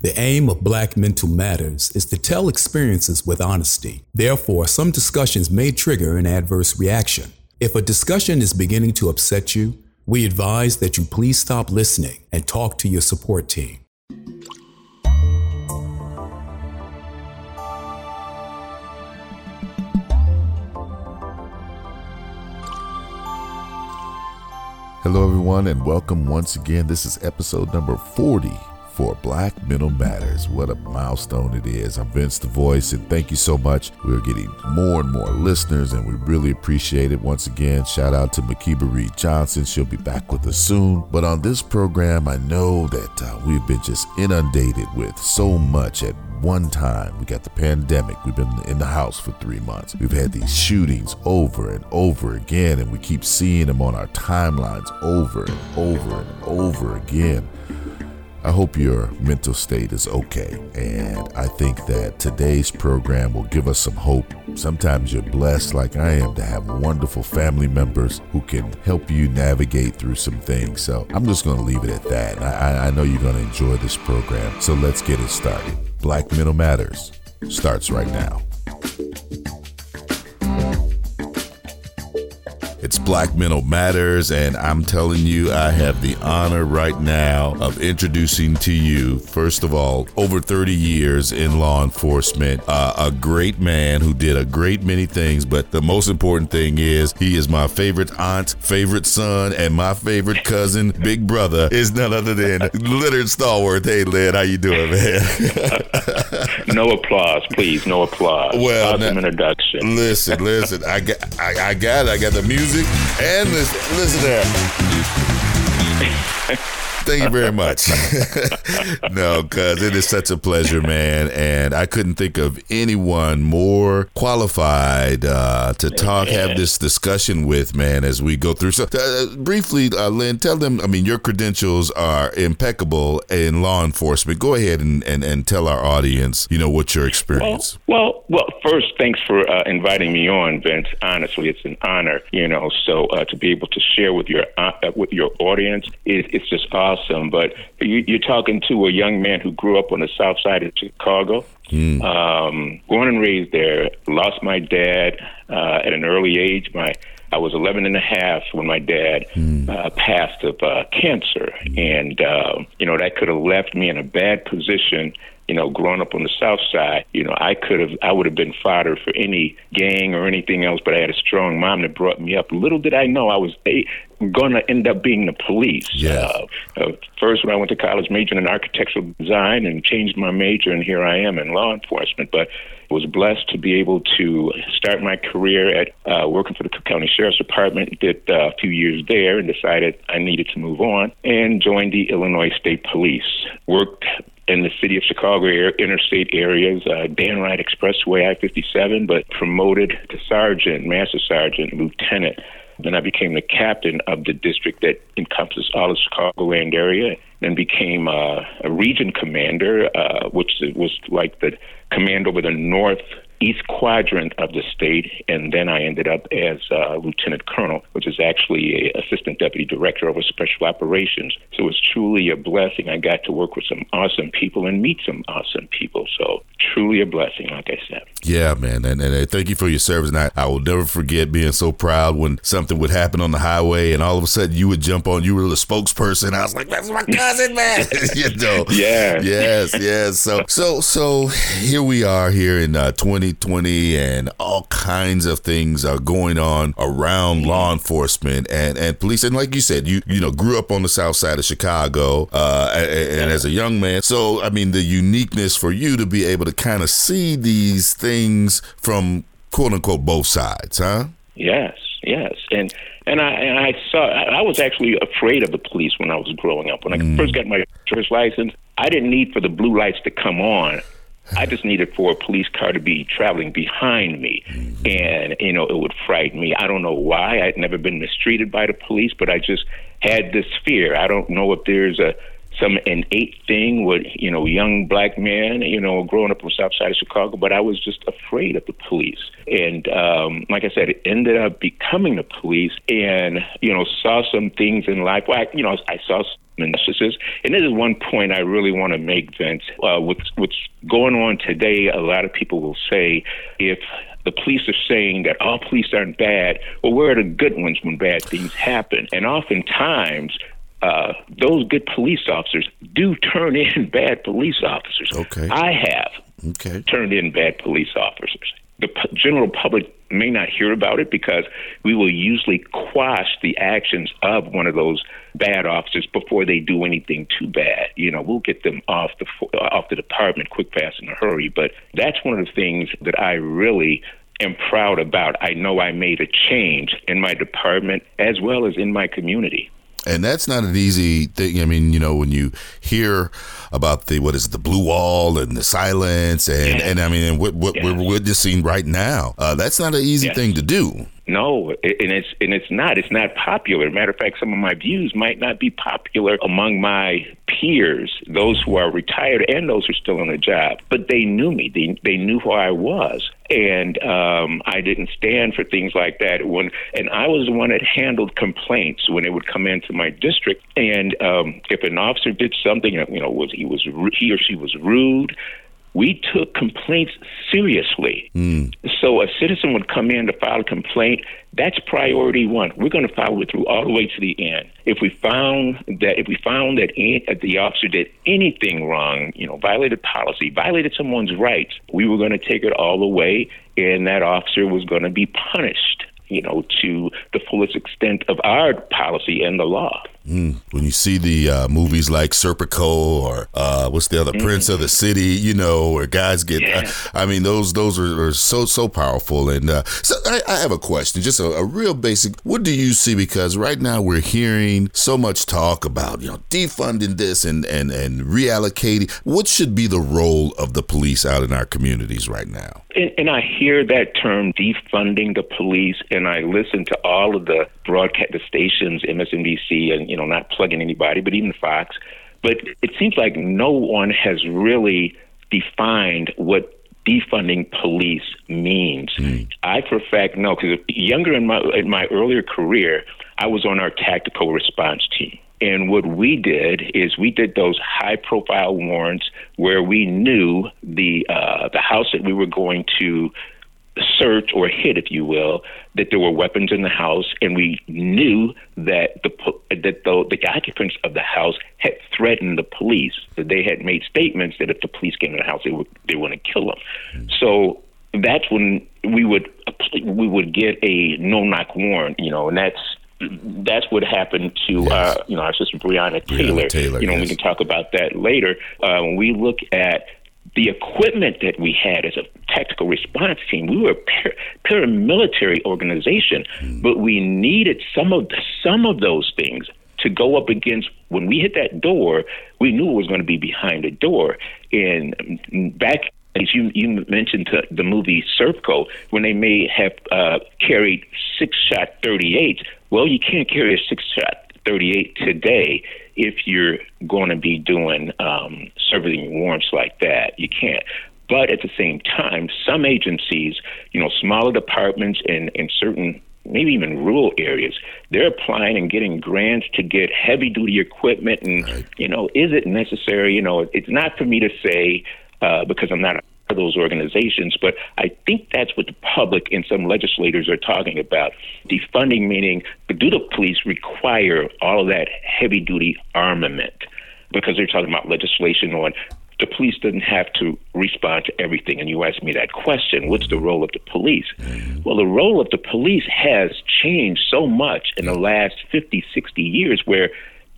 The aim of Black Mental Matters is to tell experiences with honesty. Therefore, some discussions may trigger an adverse reaction. If a discussion is beginning to upset you, we advise that you please stop listening and talk to your support team. Hello, everyone, and welcome once again. This is episode number 40 for Black Mental Matters. What a milestone it is. I'm Vince the Voice, and thank you so much. We're getting more and more listeners, and we really appreciate it. Once again, shout out to Makiba Reed Johnson. She'll be back with us soon. But on this program, I know that uh, we've been just inundated with so much at one time. We got the pandemic. We've been in the house for three months. We've had these shootings over and over again, and we keep seeing them on our timelines over and over and over again. I hope your mental state is okay. And I think that today's program will give us some hope. Sometimes you're blessed, like I am, to have wonderful family members who can help you navigate through some things. So I'm just going to leave it at that. I, I know you're going to enjoy this program. So let's get it started. Black Mental Matters starts right now. It's Black Mental Matters, and I'm telling you, I have the honor right now of introducing to you, first of all, over 30 years in law enforcement, uh, a great man who did a great many things, but the most important thing is he is my favorite aunt, favorite son, and my favorite cousin, big brother, is none other than Leonard Stallworth. Hey, Lynn, how you doing, man? no applause, please. No applause. Well, awesome now, introduction. Listen, listen. I got, I, I got, it. I got the music and listen, listen there. Thank you very much. no, cuz it is such a pleasure, man, and I couldn't think of anyone more qualified uh, to talk, have this discussion with, man, as we go through. So, uh, briefly, uh, Lynn, tell them. I mean, your credentials are impeccable in law enforcement. Go ahead and, and, and tell our audience, you know, what your experience. Well, well, well first, thanks for uh, inviting me on, Vince. Honestly, it's an honor, you know. So uh, to be able to share with your uh, with your audience, it, it's just awesome awesome. But you, you're talking to a young man who grew up on the south side of Chicago. Mm. Um, born and raised there. Lost my dad uh, at an early age. My I was 11 and a half when my dad mm. uh, passed of uh, cancer, and uh, you know that could have left me in a bad position you know, growing up on the South Side, you know, I could have, I would have been fodder for any gang or anything else, but I had a strong mom that brought me up. Little did I know I was going to end up being the police. Yeah. Uh, uh, first, when I went to college, majored in architectural design and changed my major, and here I am in law enforcement. But was blessed to be able to start my career at uh, working for the Cook County Sheriff's Department. Did uh, a few years there and decided I needed to move on and joined the Illinois State Police. Worked in the city of Chicago interstate areas, uh, Dan Ryan Expressway, I 57, but promoted to sergeant, master sergeant, lieutenant. Then I became the captain of the district that encompasses all the Chicagoland area. Then became uh, a region commander, uh, which was like the command over the north east quadrant of the state, and then I ended up as uh, lieutenant colonel, which is actually a assistant deputy director over special operations. So it was truly a blessing. I got to work with some awesome people and meet some awesome people. So truly a blessing, like I said. Yeah, man, and, and thank you for your service. And I, I will never forget being so proud when something would happen on the highway, and all of a sudden you would jump on. You were the spokesperson. I was like, "That's my cousin, man." you know. Yeah. Yes. Yes. So so so here we are here in uh, 20. 2020 and all kinds of things are going on around law enforcement and, and police. And like you said, you you know grew up on the south side of Chicago uh, and, and as a young man. So I mean, the uniqueness for you to be able to kind of see these things from quote unquote both sides, huh? Yes, yes, and and I and I saw I was actually afraid of the police when I was growing up. When I mm. first got my first license, I didn't need for the blue lights to come on. I just needed for a police car to be traveling behind me, and you know it would frighten me. I don't know why. I'd never been mistreated by the police, but I just had this fear. I don't know if there's a some innate thing with you know young black men, you know, growing up on the South Side of Chicago, but I was just afraid of the police. And um, like I said, it ended up becoming the police, and you know, saw some things in life. Well, I, you know, I saw And this is one point I really want to make, Vince. Uh, what's, what's going on today, a lot of people will say if the police are saying that all police aren't bad, well, where are the good ones when bad things happen? And oftentimes, uh, those good police officers do turn in bad police officers. Okay. I have Okay. turned in bad police officers. The p- general public may not hear about it because we will usually quash the actions of one of those bad officers before they do anything too bad. You know, we'll get them off the off the department quick, fast, in a hurry. But that's one of the things that I really am proud about. I know I made a change in my department as well as in my community. And that's not an easy thing. I mean, you know, when you hear about the what is it, the blue wall and the silence, and Yeah. and I mean, and what, what Yeah. we're witnessing right now, uh, that's not an easy Yes. thing to do. No, and it's and it's not. It's not popular. Matter of fact, some of my views might not be popular among my peers, those who are retired and those who are still on the job. But they knew me. They they knew who I was, and um, I didn't stand for things like that. When and I was the one that handled complaints when it would come into my district. And um, if an officer did something, you know, was he was he or she was rude. We took complaints seriously. Hmm. So a citizen would come in to file a complaint. That's priority one. We're going to follow it through all the way to the end. If we found that if we found that any, the officer did anything wrong, you know, violated policy, violated someone's rights, we were going to take it all the way, and that officer was going to be punished. You know, to the fullest extent of our policy and the law. When you see the uh, movies like Serpico or uh, what's the other Prince of the City, you know, where guys get, uh, I mean, those those are, are so so powerful. And uh, so I, I have a question, just a, a real basic. What do you see? Because right now we're hearing so much talk about you know defunding this and and and reallocating. What should be the role of the police out in our communities right now? And, and I hear that term defunding the police, and I listen to all of the broadcast the stations, MSNBC, and you know, not plugging anybody, but even Fox. But it seems like no one has really defined what defunding police means. Hmm. I, for a fact, know because younger in my in my earlier career, I was on our tactical response team. And what we did is we did those high profile warrants where we knew the uh, the house that we were going to search or hit, if you will, that there were weapons in the house, and we knew that the that the, the occupants of the house had threatened the police. That they had made statements that if the police came to the house, they would they were going to kill them. So that's when we would we would get a no knock warrant, you know, and that's that's what happened to Yes. uh, you know our sister Breonna Taylor. Taylor, you know, yes. we can talk about that later. Uh, when we look at the equipment that we had as a tactical response team, we were a par- paramilitary organization, but we needed some of some of those things to go up against. When we hit that door, we knew it was going to be behind the door. And mm, back as you, you mentioned the movie Serpico, when they may have uh, carried six shot 38, well, you can't carry a six shot 38 today if you're going to be doing um, serving warrants like that. You can't. But at the same time, some agencies, you know, smaller departments in, in certain maybe even rural areas, they're applying and getting grants to get heavy duty equipment. And, you know, is it necessary? You know, it's not for me to say uh, because I'm not a of those organizations, but I think that's what the public and some legislators are talking about. Defunding meaning, do the police require all of that heavy duty armament? Because they're talking about legislation on the police doesn't have to respond to everything. And you asked me that question what's the role of the police? Well, the role of the police has changed so much in the last 50, 60 years where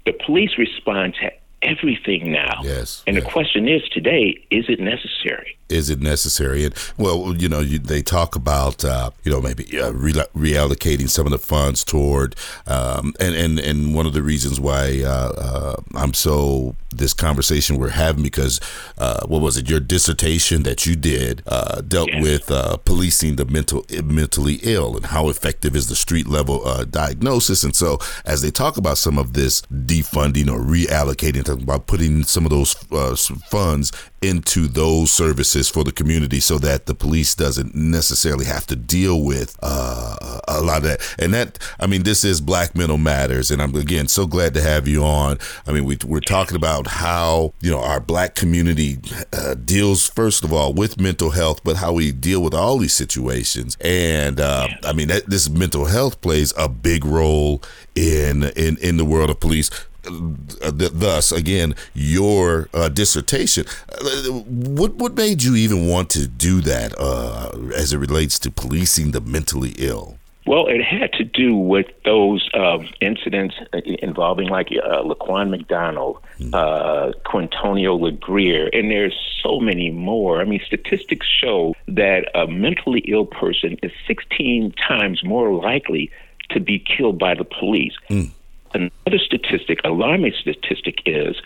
the police respond to everything now. Yes, And yes. the question is today, is it necessary? is it necessary? And well, you know, you, they talk about uh, you know maybe uh, re- reallocating some of the funds toward, um, and and and one of the reasons why uh, uh, I'm so this conversation we're having because uh, what was it? Your dissertation that you did uh, dealt Yes. with uh, policing the mental mentally ill and how effective is the street level uh, diagnosis. And so, as they talk about some of this defunding or reallocating, about putting some of those uh, funds into those services for the community so that the police doesn't necessarily have to deal with uh, a lot of that. And that, I mean, this is Black Mental Matters, and I'm again so glad to have you on. I mean, we, we're talking about how you know our Black community uh, deals first of all with mental health, but how we deal with all these situations. And uh, I mean, that, this mental health plays a big role in in in the world of police. Thus, again, your uh, dissertation. Uh, what what made you even want to do that uh, as it relates to policing the mentally ill? Well, it had to do with those uh, incidents involving like uh, Laquan McDonald, mm. uh, Quintonio LeGrier, and there's so many more. I mean, statistics show that a mentally ill person is 16 times more likely to be killed by the police. Mm. Another statistic, alarming statistic, is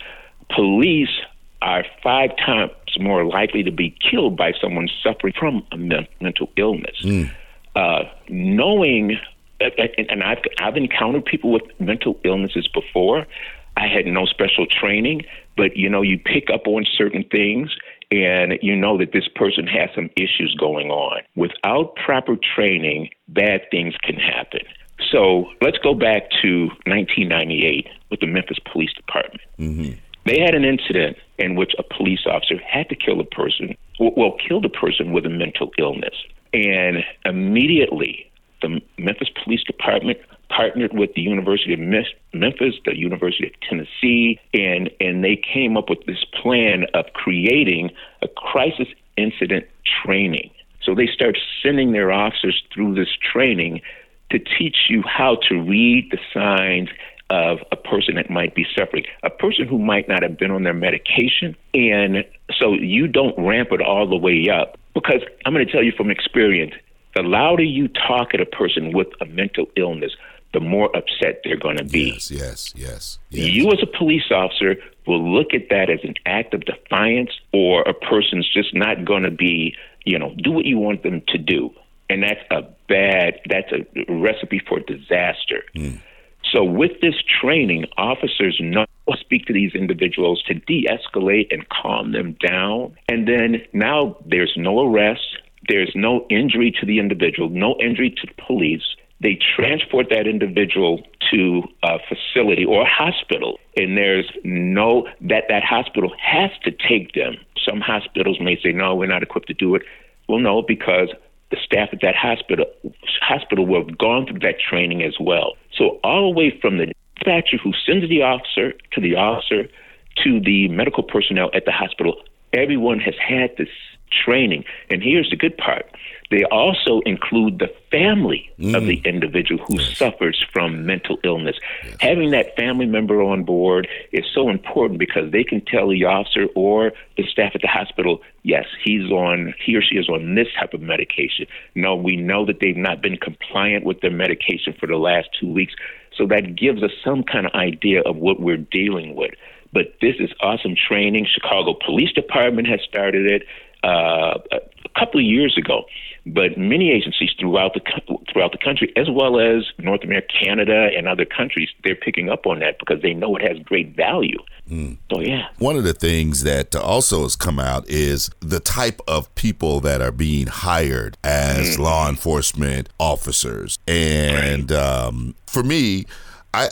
police are five times more likely to be killed by someone suffering from a mental illness. Mm. Uh, knowing, and I've, I've encountered people with mental illnesses before. I had no special training, but you know, you pick up on certain things and you know that this person has some issues going on. Without proper training, bad things can happen. So let's go back to 1998 with the Memphis Police Department. Mm-hmm. They had an incident in which a police officer had to kill a person, well, killed a person with a mental illness. And immediately, the Memphis Police Department partnered with the University of Memphis, the University of Tennessee, and, and they came up with this plan of creating a crisis incident training. So they start sending their officers through this training to teach you how to read the signs of a person that might be suffering, a person who might not have been on their medication. And so you don't ramp it all the way up. Because I'm going to tell you from experience the louder you talk at a person with a mental illness, the more upset they're going to be. Yes, yes, yes, yes. You, as a police officer, will look at that as an act of defiance, or a person's just not going to be, you know, do what you want them to do and that's a bad that's a recipe for disaster. Mm. So with this training, officers know to speak to these individuals to de-escalate and calm them down, and then now there's no arrest, there's no injury to the individual, no injury to the police. They transport that individual to a facility or a hospital, and there's no that that hospital has to take them. Some hospitals may say, "No, we're not equipped to do it." Well, no, because the staff at that hospital hospital will have gone through that training as well. So all the way from the dispatcher who sends the officer to the officer to the medical personnel at the hospital, everyone has had this training. And here's the good part they also include the family mm. of the mm. individual who yes. suffers from mental illness. Yes. Having that family member on board is so important because they can tell the officer or the staff at the hospital, yes, he's on, he or she is on this type of medication. No, we know that they've not been compliant with their medication for the last two weeks. So that gives us some kind of idea of what we're dealing with. But this is awesome training. Chicago Police Department has started it uh, a couple of years ago but many agencies throughout the throughout the country, as well as North America, Canada, and other countries, they're picking up on that because they know it has great value. Mm. So yeah, one of the things that also has come out is the type of people that are being hired as mm. law enforcement officers, and right. um, for me. I,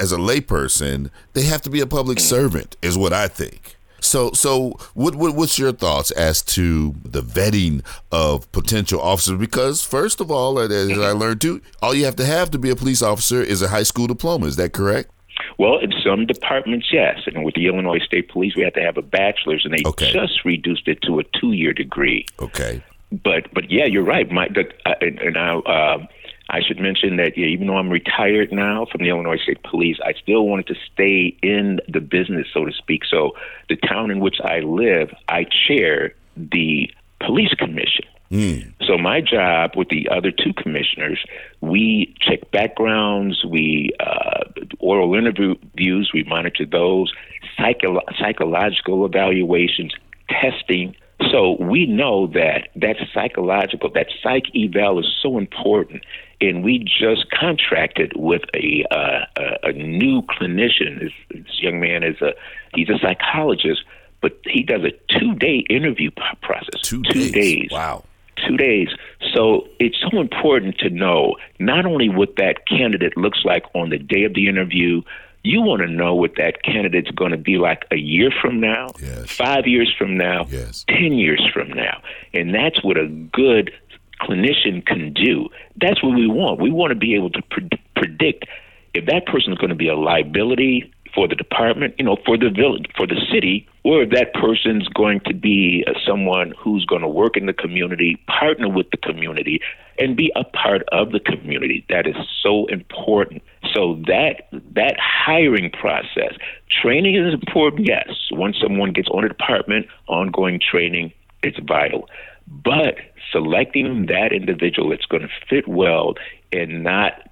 as a layperson, they have to be a public servant, is what I think. So, so what, what, what's your thoughts as to the vetting of potential officers? Because first of all, as I learned too, all you have to have to be a police officer is a high school diploma. Is that correct? Well, in some departments, yes. And with the Illinois State Police, we have to have a bachelor's, and they okay. just reduced it to a two-year degree. Okay. But but yeah, you're right. My the, uh, and I. uh, I should mention that yeah, even though I'm retired now from the Illinois State Police, I still wanted to stay in the business, so to speak. So the town in which I live, I chair the police commission. Mm. So my job with the other two commissioners, we check backgrounds, we uh, oral interviews, we monitor those, psycho- psychological evaluations, testing. So we know that that psychological, that psych eval is so important and we just contracted with a uh, a, a new clinician. This, this young man is a he's a psychologist, but he does a two day interview process. Two, two days. days. Wow. two days. So it's so important to know not only what that candidate looks like on the day of the interview, you want to know what that candidate's going to be like a year from now, yes. five years from now, yes. 10 years from now. And that's what a good clinician can do. That's what we want. We want to be able to pre- predict if that person is going to be a liability for the department, you know, for the village, for the city, or if that person's going to be uh, someone who's going to work in the community, partner with the community, and be a part of the community. That is so important. So that that hiring process, training is important. Yes, once someone gets on a department, ongoing training is vital. But selecting that individual that's going to fit well and not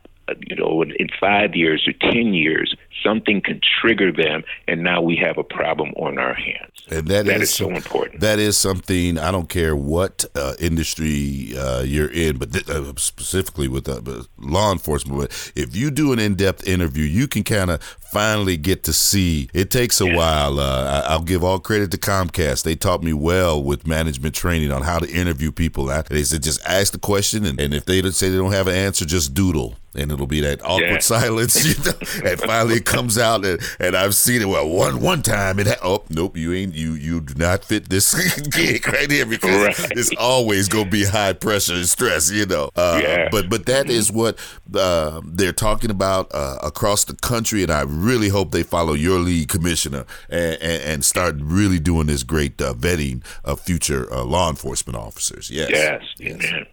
you know, in five years or 10 years, something can trigger them, and now we have a problem on our hands. And that, that is, is so important. That is something, I don't care what uh, industry uh, you're in, but th- uh, specifically with uh, law enforcement, but if you do an in depth interview, you can kind of finally get to see. It takes a yeah. while. Uh, I'll give all credit to Comcast. They taught me well with management training on how to interview people. They said just ask the question, and, and if they say they don't have an answer, just doodle and it'll be that awkward yeah. silence, you know. and finally it comes out, and, and I've seen it. Well, one one time it. Ha- oh nope, you ain't you you do not fit this gig right here because right. it's always gonna be high pressure and stress, you know. Uh, yeah. But but that is what uh, they're talking about uh, across the country, and I really hope they follow your lead, Commissioner, and, and, and start really doing this great uh, vetting of future uh, law enforcement officers. Yes. Yes. Yes.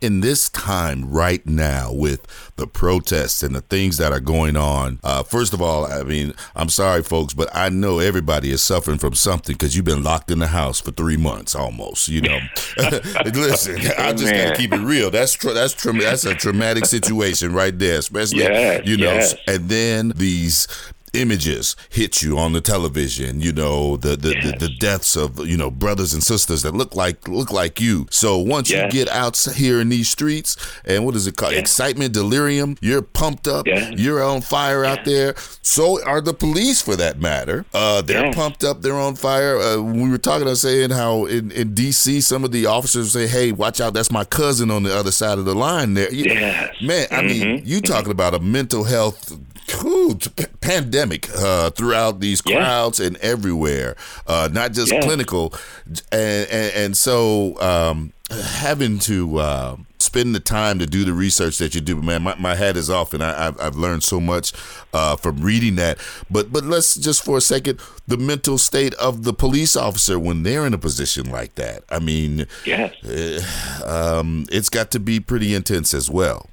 In this time right now with the protests and the things that are going on, uh, first of all, I mean, I'm sorry, folks, but I know everybody is suffering from something because you've been locked in the house for three months almost. You know, listen, I just got to keep it real. That's tra- that's tra- that's a traumatic situation right there, especially yes, you know. Yes. And then these images hit you on the television you know the the, yes. the, the, deaths of you know brothers and sisters that look like look like you. So once yes. you get out here in these streets and what is it called? Yes. excitement delirium you're pumped up you're on fire out there. So are the police for that matter. Uh, they're pumped up they're on fire. Uh, we were talking about saying how in, in dc some of the officers say hey watch out that's my cousin on the other side of the line there. Man i mm-hmm. mean you talking about a mental health whew, pandemic uh, throughout these crowds yeah. and everywhere, uh, not just yeah. clinical, and, and, and so um, having to uh, spend the time to do the research that you do, man, my, my hat is off, and I, have I've learned so much uh, from reading that. But but let's just for a second, the mental state of the police officer when they're in a position like that. I mean, yes. Uh, um, it's got to be pretty intense as well.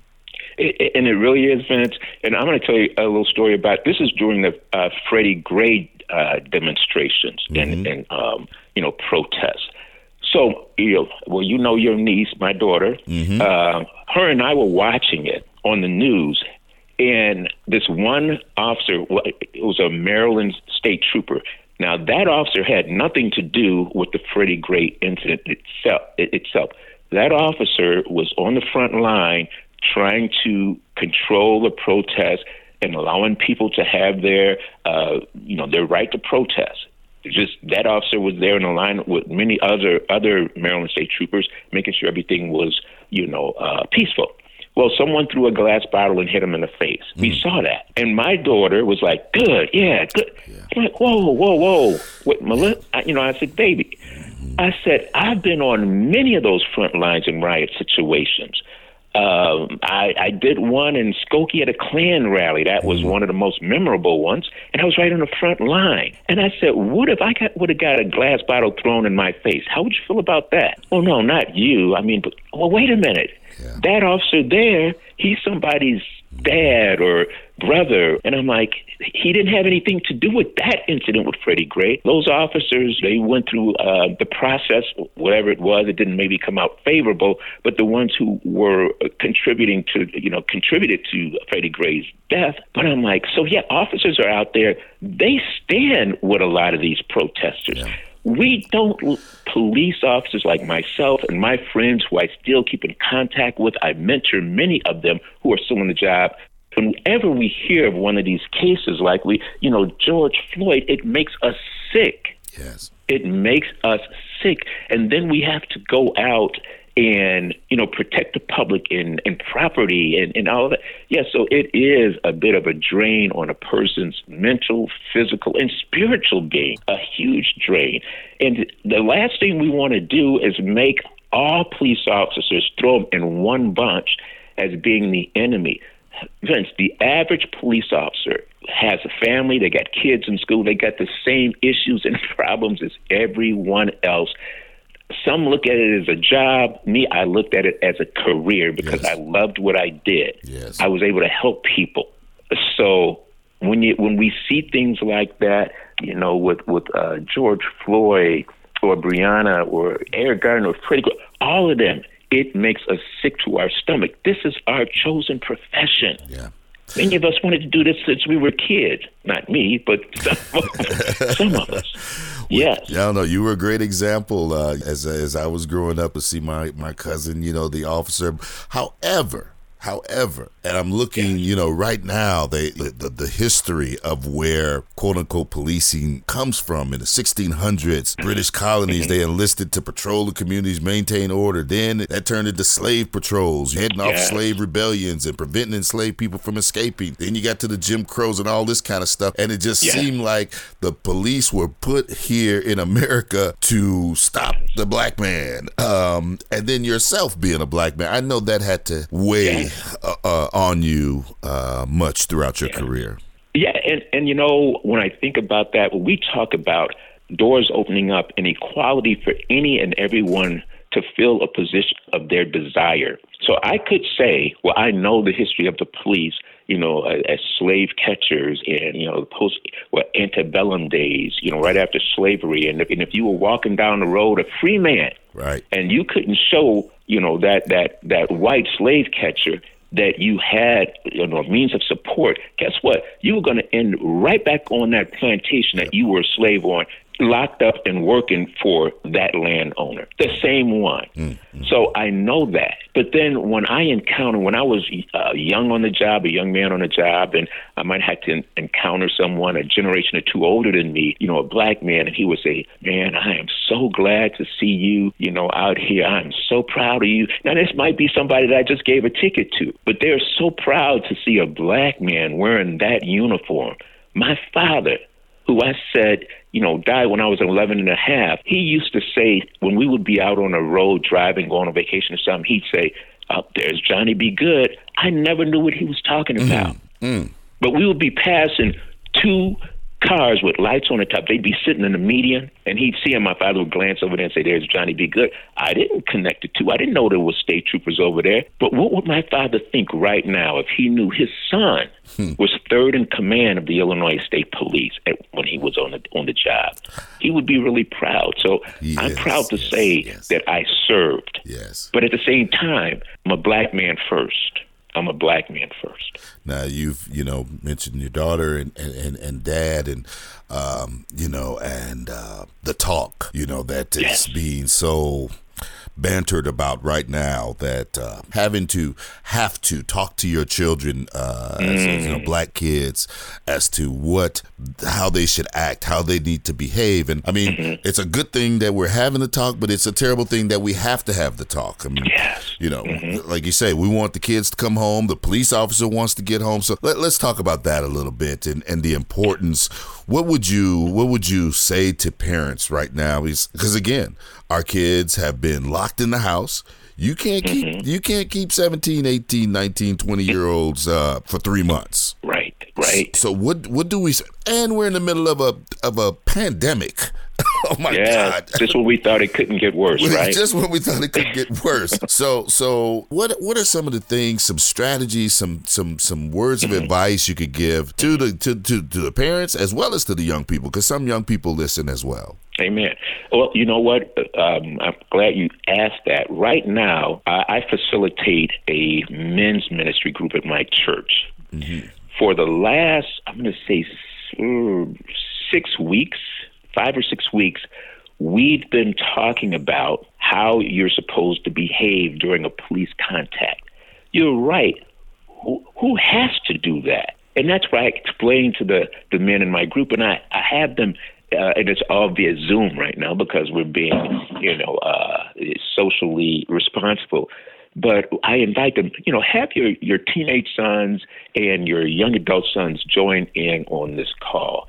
It, and it really is, Vince. And I'm going to tell you a little story about this. Is during the uh, Freddie Gray uh, demonstrations mm-hmm. and, and um, you know protests. So you know, well, you know your niece, my daughter. Mm-hmm. Uh, her and I were watching it on the news, and this one officer, it was a Maryland state trooper. Now that officer had nothing to do with the Freddie Gray incident itself. Itself, that officer was on the front line trying to control the protest and allowing people to have their, uh, you know, their right to protest. Just that officer was there in a line with many other other Maryland state troopers, making sure everything was, you know, uh, peaceful. Well, someone threw a glass bottle and hit him in the face. Mm. We saw that, and my daughter was like, "Good, yeah, good." Yeah. I'm like, "Whoa, whoa, whoa!" What, Melissa? You know, I said, "Baby," mm-hmm. I said, "I've been on many of those front lines in riot situations." Um, I, I did one in Skokie at a Klan rally. That was mm-hmm. one of the most memorable ones, and I was right on the front line. And I said, "What if I got would have got a glass bottle thrown in my face? How would you feel about that?" Oh no, not you. I mean, but well, wait a minute. Yeah. That officer there, he's somebody's dad or brother. And I'm like, he didn't have anything to do with that incident with Freddie Gray. Those officers, they went through uh, the process, whatever it was. It didn't maybe come out favorable, but the ones who were contributing to, you know, contributed to Freddie Gray's death. But I'm like, so yeah, officers are out there. They stand with a lot of these protesters. Yeah. We don't, police officers like myself and my friends who I still keep in contact with, I mentor many of them who are still in the job. Whenever we hear of one of these cases, like we, you know, George Floyd, it makes us sick. Yes. It makes us sick. And then we have to go out and you know protect the public and, and property and, and all of that. Yeah, so it is a bit of a drain on a person's mental, physical, and spiritual being. A huge drain. And the last thing we want to do is make all police officers throw them in one bunch as being the enemy. Vince, the average police officer has a family, they got kids in school, they got the same issues and problems as everyone else. Some look at it as a job. Me, I looked at it as a career because yes. I loved what I did. Yes. I was able to help people. So when you when we see things like that, you know, with with uh, George Floyd or Breonna or Eric Garner or Freddie, all of them, it makes us sick to our stomach. This is our chosen profession. Yeah. Many of us wanted to do this since we were kids. Not me, but some of, some of us. Yes. Yeah, I don't know. You were a great example uh, as as I was growing up to see my my cousin, you know, the officer. However, However, and I'm looking, you know, right now, they the, the history of where quote unquote policing comes from in the 1600s, British colonies, they enlisted to patrol the communities, maintain order. Then that turned into slave patrols, heading off slave rebellions and preventing enslaved people from escaping. Then you got to the Jim Crows and all this kind of stuff, and it just yeah. seemed like the police were put here in America to stop the black man. Um, and then yourself being a black man, I know that had to weigh. Yeah uh, uh, on you uh, much throughout your yeah. career. Yeah, and and you know when I think about that, when we talk about doors opening up and equality for any and everyone to fill a position of their desire. So I could say, well, I know the history of the police, you know, as slave catchers and, you know, the post well, antebellum days, you know, right after slavery. And if, and if you were walking down the road, a free man, right, and you couldn't show, you know, that, that, that white slave catcher that you had you know means of support, guess what? You were going to end right back on that plantation that you were a slave on, locked up and working for that landowner, the same one. Mm-hmm. So I know that. But then when I encounter, when I was uh, young on the job, a young man on the job, and I might have to encounter someone a generation or two older than me, you know, a black man, and he would say, "Man, I am so glad to see you, you know, out here. I'm so proud of you." Now this might be somebody that I just gave a ticket to, but they're so proud to see a black man wearing that uniform. My father who I said, you know, died when I was 11 and a half, he used to say, when we would be out on a road driving, going on vacation or something, he'd say, Up there's Johnny Be Good. I never knew what he was talking mm-hmm. about. Mm, mm. But we would be passing two cars with lights on the top. They'd be sitting in the median, and he'd see him. My father would glance over there and say, "There's Johnny Be Good." I didn't connect the two. I didn't know there was state troopers over there. But what would my father think right now if he knew his son hmm. was third in command of the Illinois State Police at, when he was on the on the job? He would be really proud. So yes, I'm proud to yes, say yes. that I served. Yes. But at the same time, I'm a black man first. I'm a black man first. Now you've you know mentioned your daughter and and, and dad and um, you know and uh, the talk you know that yes. is being so bantered about right now that uh, having to have to talk to your children, uh, mm. as, you know, mm. black kids, as to what, how they should act, how they need to behave. And I mean, mm-hmm. it's a good thing that we're having the talk, but it's a terrible thing that we have to have the talk. I mean, yes. you know, mm-hmm. like you say, we want the kids to come home. The police officer wants to get home. So let, us talk about that a little bit and, and the importance. What would you What would you say to parents right now? Because again, our kids have been locked in the house. You can't keep mm-hmm. you can't keep 17, 18, 19, 20 year olds uh, for 3 months. Right. Right. So what what do we and we're in the middle of a of a pandemic. oh my yeah, god. Just when we thought it couldn't get worse, right? Just when we thought it could get worse. so so what what are some of the things, some strategies, some some some words of mm-hmm. advice you could give to the to, to, to the parents as well as to the young people because some young people listen as well. Amen. Well, you know what? Um, I'm glad you asked that. Right now, I, I facilitate a men's ministry group at my church. Mm-hmm. For the last, I'm going to say, six weeks, five or six weeks, we've been talking about how you're supposed to behave during a police contact. You're right. Who, who has to do that? And that's why I explain to the, the men in my group, and I, I have them uh, and it's all via Zoom right now because we're being, you know, uh, socially responsible. But I invite them, you know, have your, your teenage sons and your young adult sons join in on this call.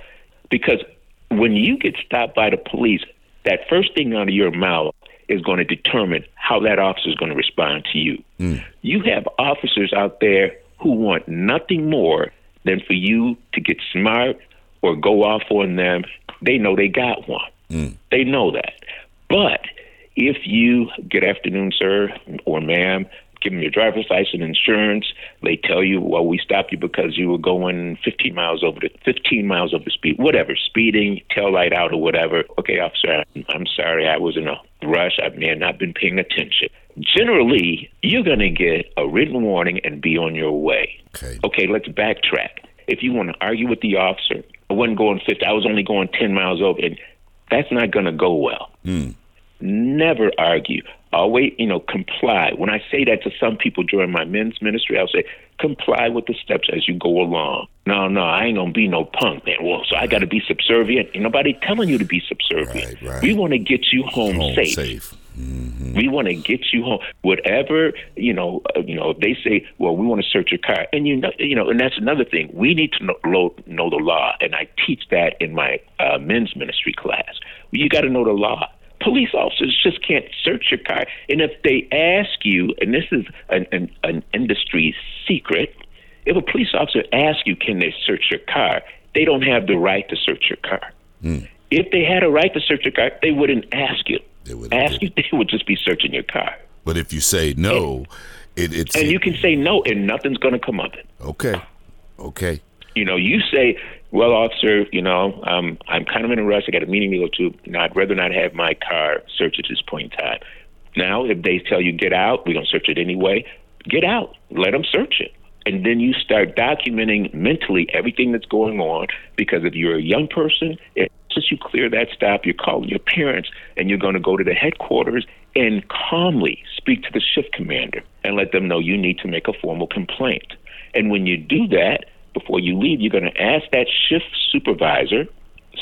Because when you get stopped by the police, that first thing out of your mouth is going to determine how that officer is going to respond to you. Mm. You have officers out there who want nothing more than for you to get smart or go off on them. They know they got one. Mm. They know that. But if you, good afternoon, sir or ma'am, give them your driver's license, insurance. They tell you, well, we stopped you because you were going 15 miles over the 15 miles over the speed, whatever, speeding, tail light out or whatever. Okay, officer, I'm sorry, I was in a rush. I may have not been paying attention. Generally, you're going to get a written warning and be on your way. Okay. Okay, let's backtrack. If you want to argue with the officer, I wasn't going 50. I was only going 10 miles over, and that's not going to go well. Mm. Never argue. Always, you know, comply. When I say that to some people during my men's ministry, I'll say, comply with the steps as you go along. No, no, I ain't gonna be no punk, man. Well, so I got to be subservient. Ain't nobody telling you to be subservient. Right, right. We want to get you home, home safe. safe. Mm-hmm. We want to get you home. Whatever you know, uh, you know. They say, "Well, we want to search your car," and you know, you know, and that's another thing. We need to know, know the law, and I teach that in my uh, men's ministry class. You got to know the law police officers just can't search your car. And if they ask you, and this is an, an, an industry secret, if a police officer asks you, can they search your car? They don't have the right to search your car. Mm. If they had a right to search your car, they wouldn't ask you. They would ask you. They would just be searching your car. But if you say no, and, it, it's and you can say no, and nothing's going to come of it. Okay, okay. You know, you say well, officer, you know, um, I'm kind of in a rush. I got a meeting to go to. You I'd rather not have my car searched at this point in time. Now, if they tell you get out, we're gonna search it anyway. Get out. Let them search it, and then you start documenting mentally everything that's going on. Because if you're a young person, since you clear that stop, you're calling your parents, and you're going to go to the headquarters and calmly speak to the shift commander and let them know you need to make a formal complaint. And when you do that, before you leave, you're going to ask that shift supervisor,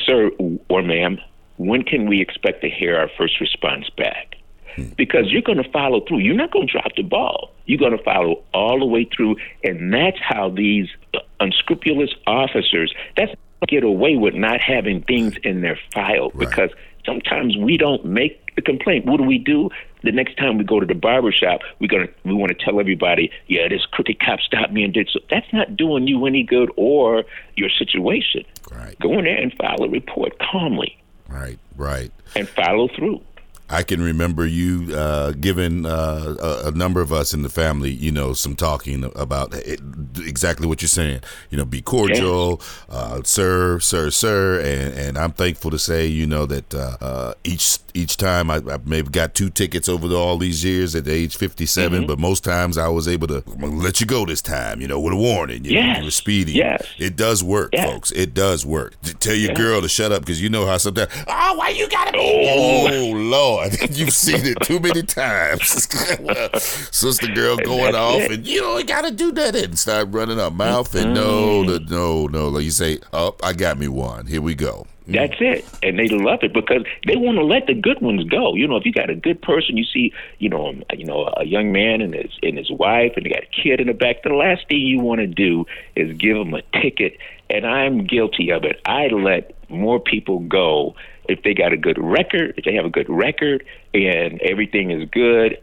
sir or ma'am, when can we expect to hear our first response back? Hmm. Because you're going to follow through. You're not going to drop the ball. You're going to follow all the way through. And that's how these unscrupulous officers, that's get away with not having things in their file right. because sometimes we don't make the complaint. What do we do? The next time we go to the barber shop, we're gonna we want to tell everybody, yeah, this crooked cop stopped me and did so. That's not doing you any good or your situation. Right. Go in there and file a report calmly. Right, right. And follow through. I can remember you uh, giving uh, a, a, number of us in the family, you know, some talking about it, exactly what you're saying. You know, be cordial, uh, sir, sir, sir, and, and I'm thankful to say, you know, that uh, uh, each each time I, I, maybe got two tickets over the, all these years at age 57, mm-hmm. but most times I was able to let you go this time, you know, with a warning. You, yes. know, you were speeding. Yes. It does work, yes. folks. It does work. Tell your yes. girl to shut up because you know how sometimes, oh, why you gotta be? Oh, oh Lord. You've seen it too many times. Sister girl going off it. and you don't gotta do that and start running her mouth and no, mm-hmm. no, no, like you say, oh, I got me one. Here we go. That's it. And they love it because they want to let the good ones go. You know, if you got a good person, you see, you know, um, you know, a young man and his and his wife and they got a kid in the back, the last thing you want to do is give them a ticket. And I'm guilty of it. I let more people go if they got a good record, if they have a good record and everything is good,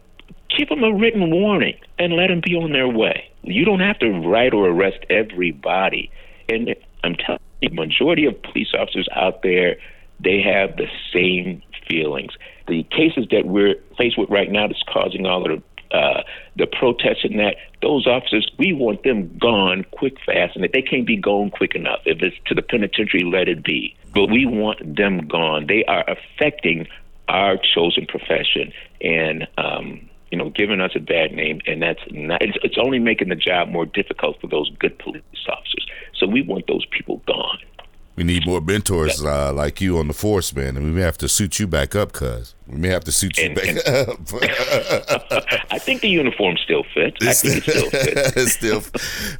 give them a written warning and let them be on their way. You don't have to write or arrest everybody. And I'm telling the majority of police officers out there, they have the same feelings. The cases that we're faced with right now that's causing all of the uh, the protests and that, those officers, we want them gone quick, fast, and if they can't be gone quick enough, if it's to the penitentiary, let it be. But we want them gone. They are affecting our chosen profession and, um, you know, giving us a bad name, and that's not, it's, it's only making the job more difficult for those good police officers. So we want those people gone. We need more mentors uh, like you on the force, man, and we may have to suit you back up, cuz. We may have to suit you And- back and- up. I think the uniform still fits. I think it still fits. Still,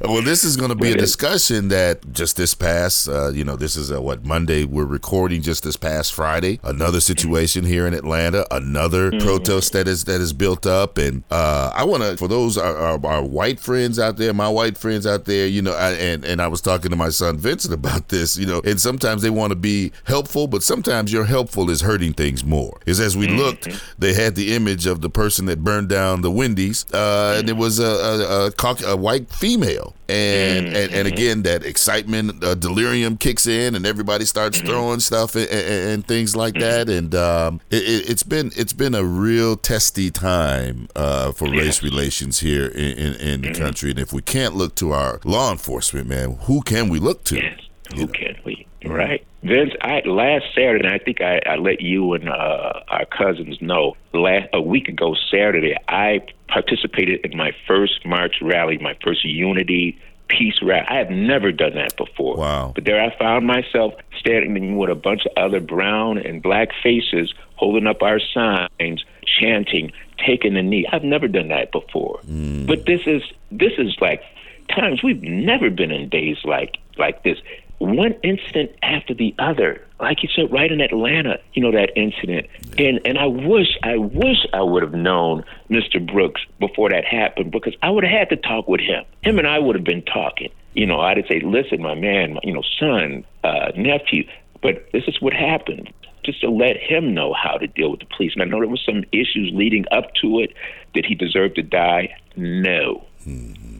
well, this is going to be a it- discussion that just this past, uh, you know, this is a, what Monday we're recording. Just this past Friday, another situation here in Atlanta, another Mm-hmm. protest that is that is built up, and uh, I want to for those our, our, our white friends out there, my white friends out there, you know, I, and and I was talking to my son Vincent about this, you know, and sometimes they want to be helpful, but sometimes your helpful is hurting things more. Is as we looked, they had the image of the person that burned down the Wendy's, uh, and it was a a, a, cauc- a white female, and, and and again that excitement, uh, delirium kicks in, and everybody starts throwing stuff and, and, and things like that, and um, it, it's been it's been a real testy time uh, for race relations here in, in, in the country, and if we can't look to our law enforcement, man, who can we look to? Yes. Who can we? Right. Vince, I last Saturday, I think I, I let you and uh, our cousins know. Last a week ago Saturday, I participated in my first March rally, my first Unity Peace rally. I have never done that before. Wow. But there I found myself standing with a bunch of other brown and black faces holding up our signs, chanting, taking the knee. I've never done that before. But this is this is like times we've never been in days like like this. One incident after the other. Like you said, right in Atlanta, you know, that incident. And and I wish I wish I would have known Mr. Brooks before that happened because I would have had to talk with him. Him and I would have been talking. You know, I'd say, listen, my man, my, you know, son, uh, nephew, but this is what happened. Just to let him know how to deal with the police. And I know there was some issues leading up to it. Did he deserve to die? No.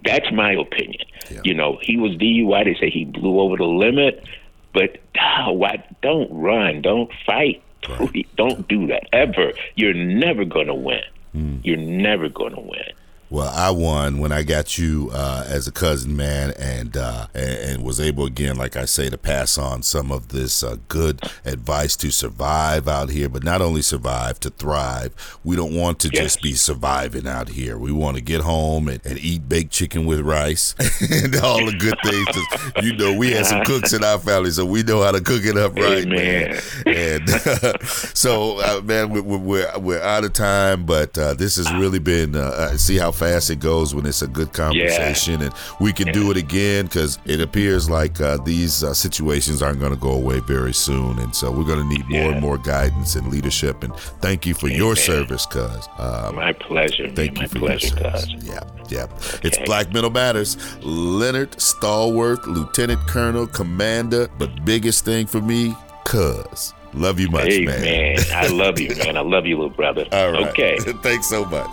That's my opinion. You know, he was DUI. They say he blew over the limit, but oh, why? Don't run. Don't fight. Please, don't do that ever. You're never going to win. Hmm. You're never going to win. Well, I won when I got you uh, as a cousin, man, and, uh, and and was able again, like I say, to pass on some of this uh, good advice to survive out here, but not only survive, to thrive. We don't want to Yes. just be surviving out here. We want to get home and, and eat baked chicken with rice and all the good things. You know, we had some cooks in our family, so we know how to cook it up right, man. Amen. And so, uh, man, we- we- we're we're out of time, but uh, this has really been. Uh, uh, see how fast it goes when it's a good conversation, and we can do it again because it appears like uh, these uh, situations aren't going to go away very soon, and so we're going to need more Yeah. and more guidance and leadership. And thank you for your service, cuz. Um, My pleasure. man. Thank My you for pleasure, your service. cuz. Yeah, yeah. It's Black Mental Matters. Leonard Stallworth, Lieutenant Colonel, Commander, but biggest thing for me, cuz. Love you much, Hey, man. man. I love you, man. I love you, little brother. All right. Okay. Thanks so much.